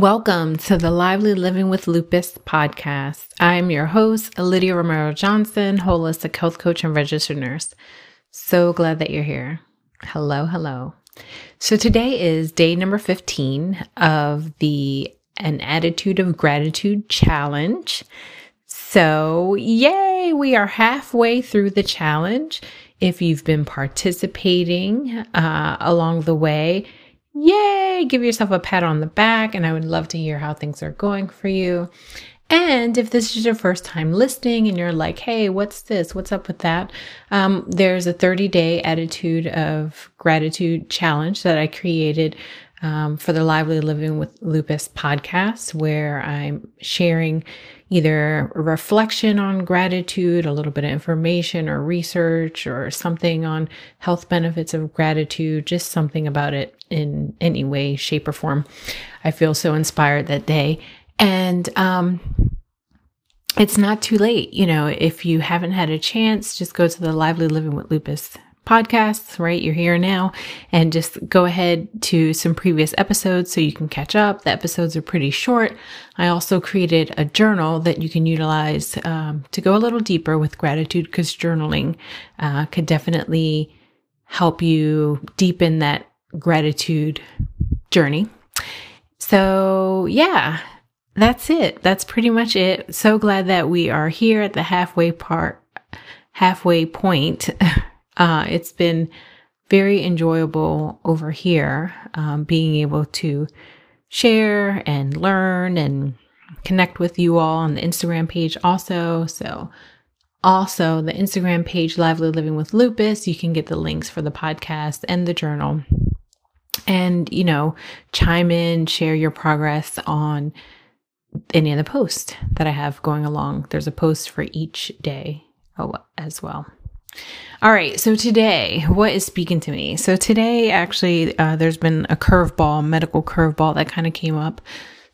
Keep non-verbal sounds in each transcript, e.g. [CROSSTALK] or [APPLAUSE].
Welcome to the Lively Living with Lupus podcast. I'm your host, Lydia Romero Johnson, holistic health coach and registered nurse. So glad that you're here. Hello, hello. So today is day number 15 of the An Attitude of Gratitude challenge. So, yay, we are halfway through the challenge. If you've been participating uh, along the way, Yay! Give yourself a pat on the back, and I would love to hear how things are going for you. And if this is your first time listening and you're like, hey, what's this? What's up with that? Um, there's a 30 day attitude of gratitude challenge that I created um, for the Lively Living with Lupus podcast, where I'm sharing either reflection on gratitude, a little bit of information or research, or something on health benefits of gratitude, just something about it in any way, shape, or form. I feel so inspired that day. And, um, it's not too late. You know, if you haven't had a chance, just go to the Lively Living with Lupus podcasts, right? You're here now and just go ahead to some previous episodes so you can catch up. The episodes are pretty short. I also created a journal that you can utilize um, to go a little deeper with gratitude because journaling uh, could definitely help you deepen that gratitude journey. So, yeah, that's it. That's pretty much it. So glad that we are here at the halfway part, halfway point [LAUGHS] Uh, it's been very enjoyable over here, um, being able to share and learn and connect with you all on the Instagram page also. So, also the Instagram page, Lively Living with Lupus, you can get the links for the podcast and the journal. And, you know, chime in, share your progress on any of the posts that I have going along. There's a post for each day oh, as well. All right. So today, what is speaking to me? So today, actually, uh, there's been a curveball, medical curveball that kind of came up.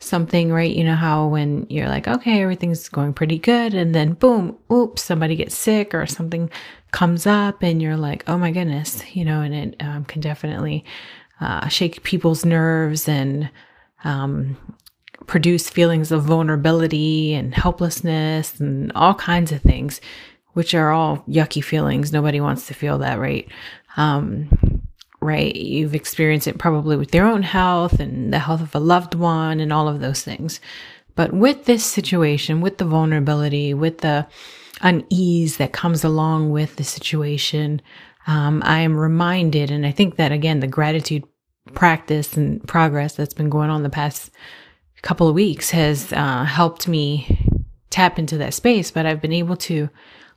Something, right? You know how when you're like, okay, everything's going pretty good, and then boom, oops, somebody gets sick or something comes up, and you're like, oh my goodness, you know, and it um, can definitely uh, shake people's nerves and um, produce feelings of vulnerability and helplessness and all kinds of things which are all yucky feelings. Nobody wants to feel that, right? Um, right? You've experienced it probably with your own health and the health of a loved one and all of those things. But with this situation, with the vulnerability, with the unease that comes along with the situation, um, I am reminded, and I think that again, the gratitude practice and progress that's been going on the past couple of weeks has uh, helped me tap into that space. But I've been able to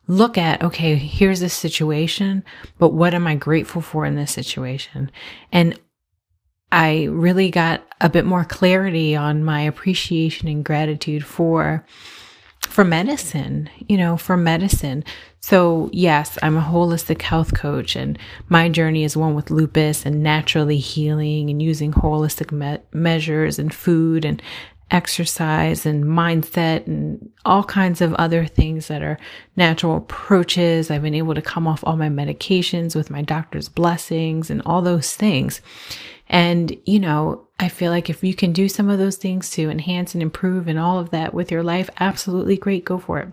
look at, okay, here's this situation, but what am I grateful for in this situation? And I really got a bit more clarity on my appreciation and gratitude for for medicine, you know, for medicine. So, yes, I'm a holistic health coach and my journey is one with lupus and naturally healing and using holistic me- measures and food and exercise and mindset and all kinds of other things that are natural approaches. I've been able to come off all my medications with my doctor's blessings and all those things. And, you know, I feel like if you can do some of those things to enhance and improve and all of that with your life, absolutely great, go for it.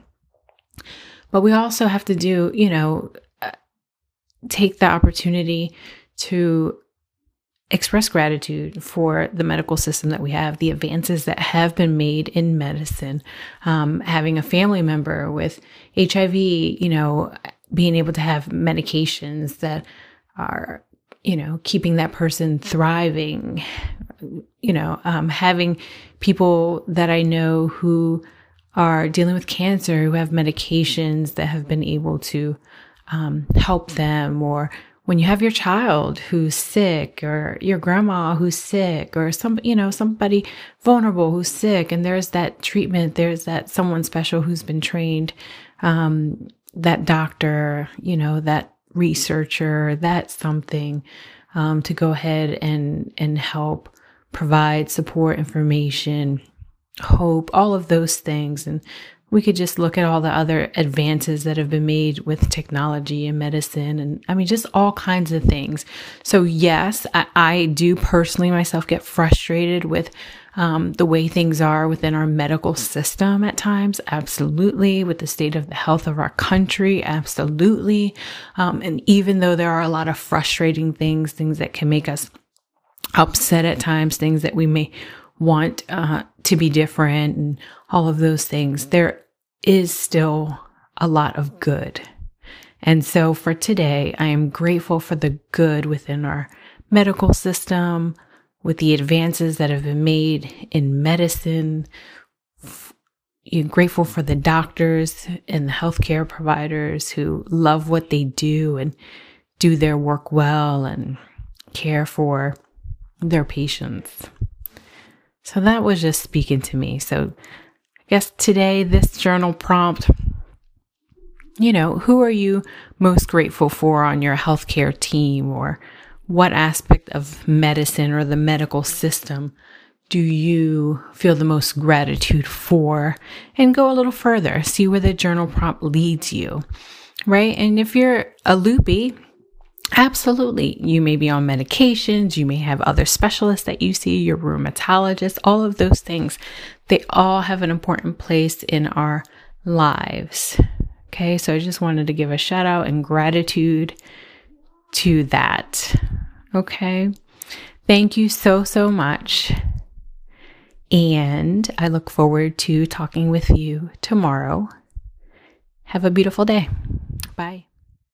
But we also have to do, you know, uh, take the opportunity to express gratitude for the medical system that we have, the advances that have been made in medicine, um, having a family member with HIV, you know, being able to have medications that are, you know, keeping that person thriving, you know, um, having people that I know who are dealing with cancer who have medications that have been able to um, help them or when you have your child who's sick or your grandma who's sick or some you know somebody vulnerable who's sick and there's that treatment there's that someone special who's been trained um, that doctor you know that researcher that something um, to go ahead and and help provide support information hope all of those things. And we could just look at all the other advances that have been made with technology and medicine and I mean, just all kinds of things. So, yes, I, I do personally myself get frustrated with um, the way things are within our medical system at times, absolutely. With the state of the health of our country, absolutely. Um, and even though there are a lot of frustrating things, things that can make us upset at times, things that we may want uh, to be different, and all of those things, there is still a lot of good. And so for today, I am grateful for the good within our medical system, with the advances that have been made in medicine. You're grateful for the doctors and the healthcare providers who love what they do and do their work well and care for their patients. So that was just speaking to me. So guess today, this journal prompt, you know, who are you most grateful for on your healthcare team or what aspect of medicine or the medical system do you feel the most gratitude for? And go a little further, see where the journal prompt leads you, right? And if you're a lupie, Absolutely. You may be on medications. You may have other specialists that you see, your rheumatologist, all of those things. They all have an important place in our lives. Okay. So I just wanted to give a shout out and gratitude to that. Okay. Thank you so, so much. And I look forward to talking with you tomorrow. Have a beautiful day. Bye.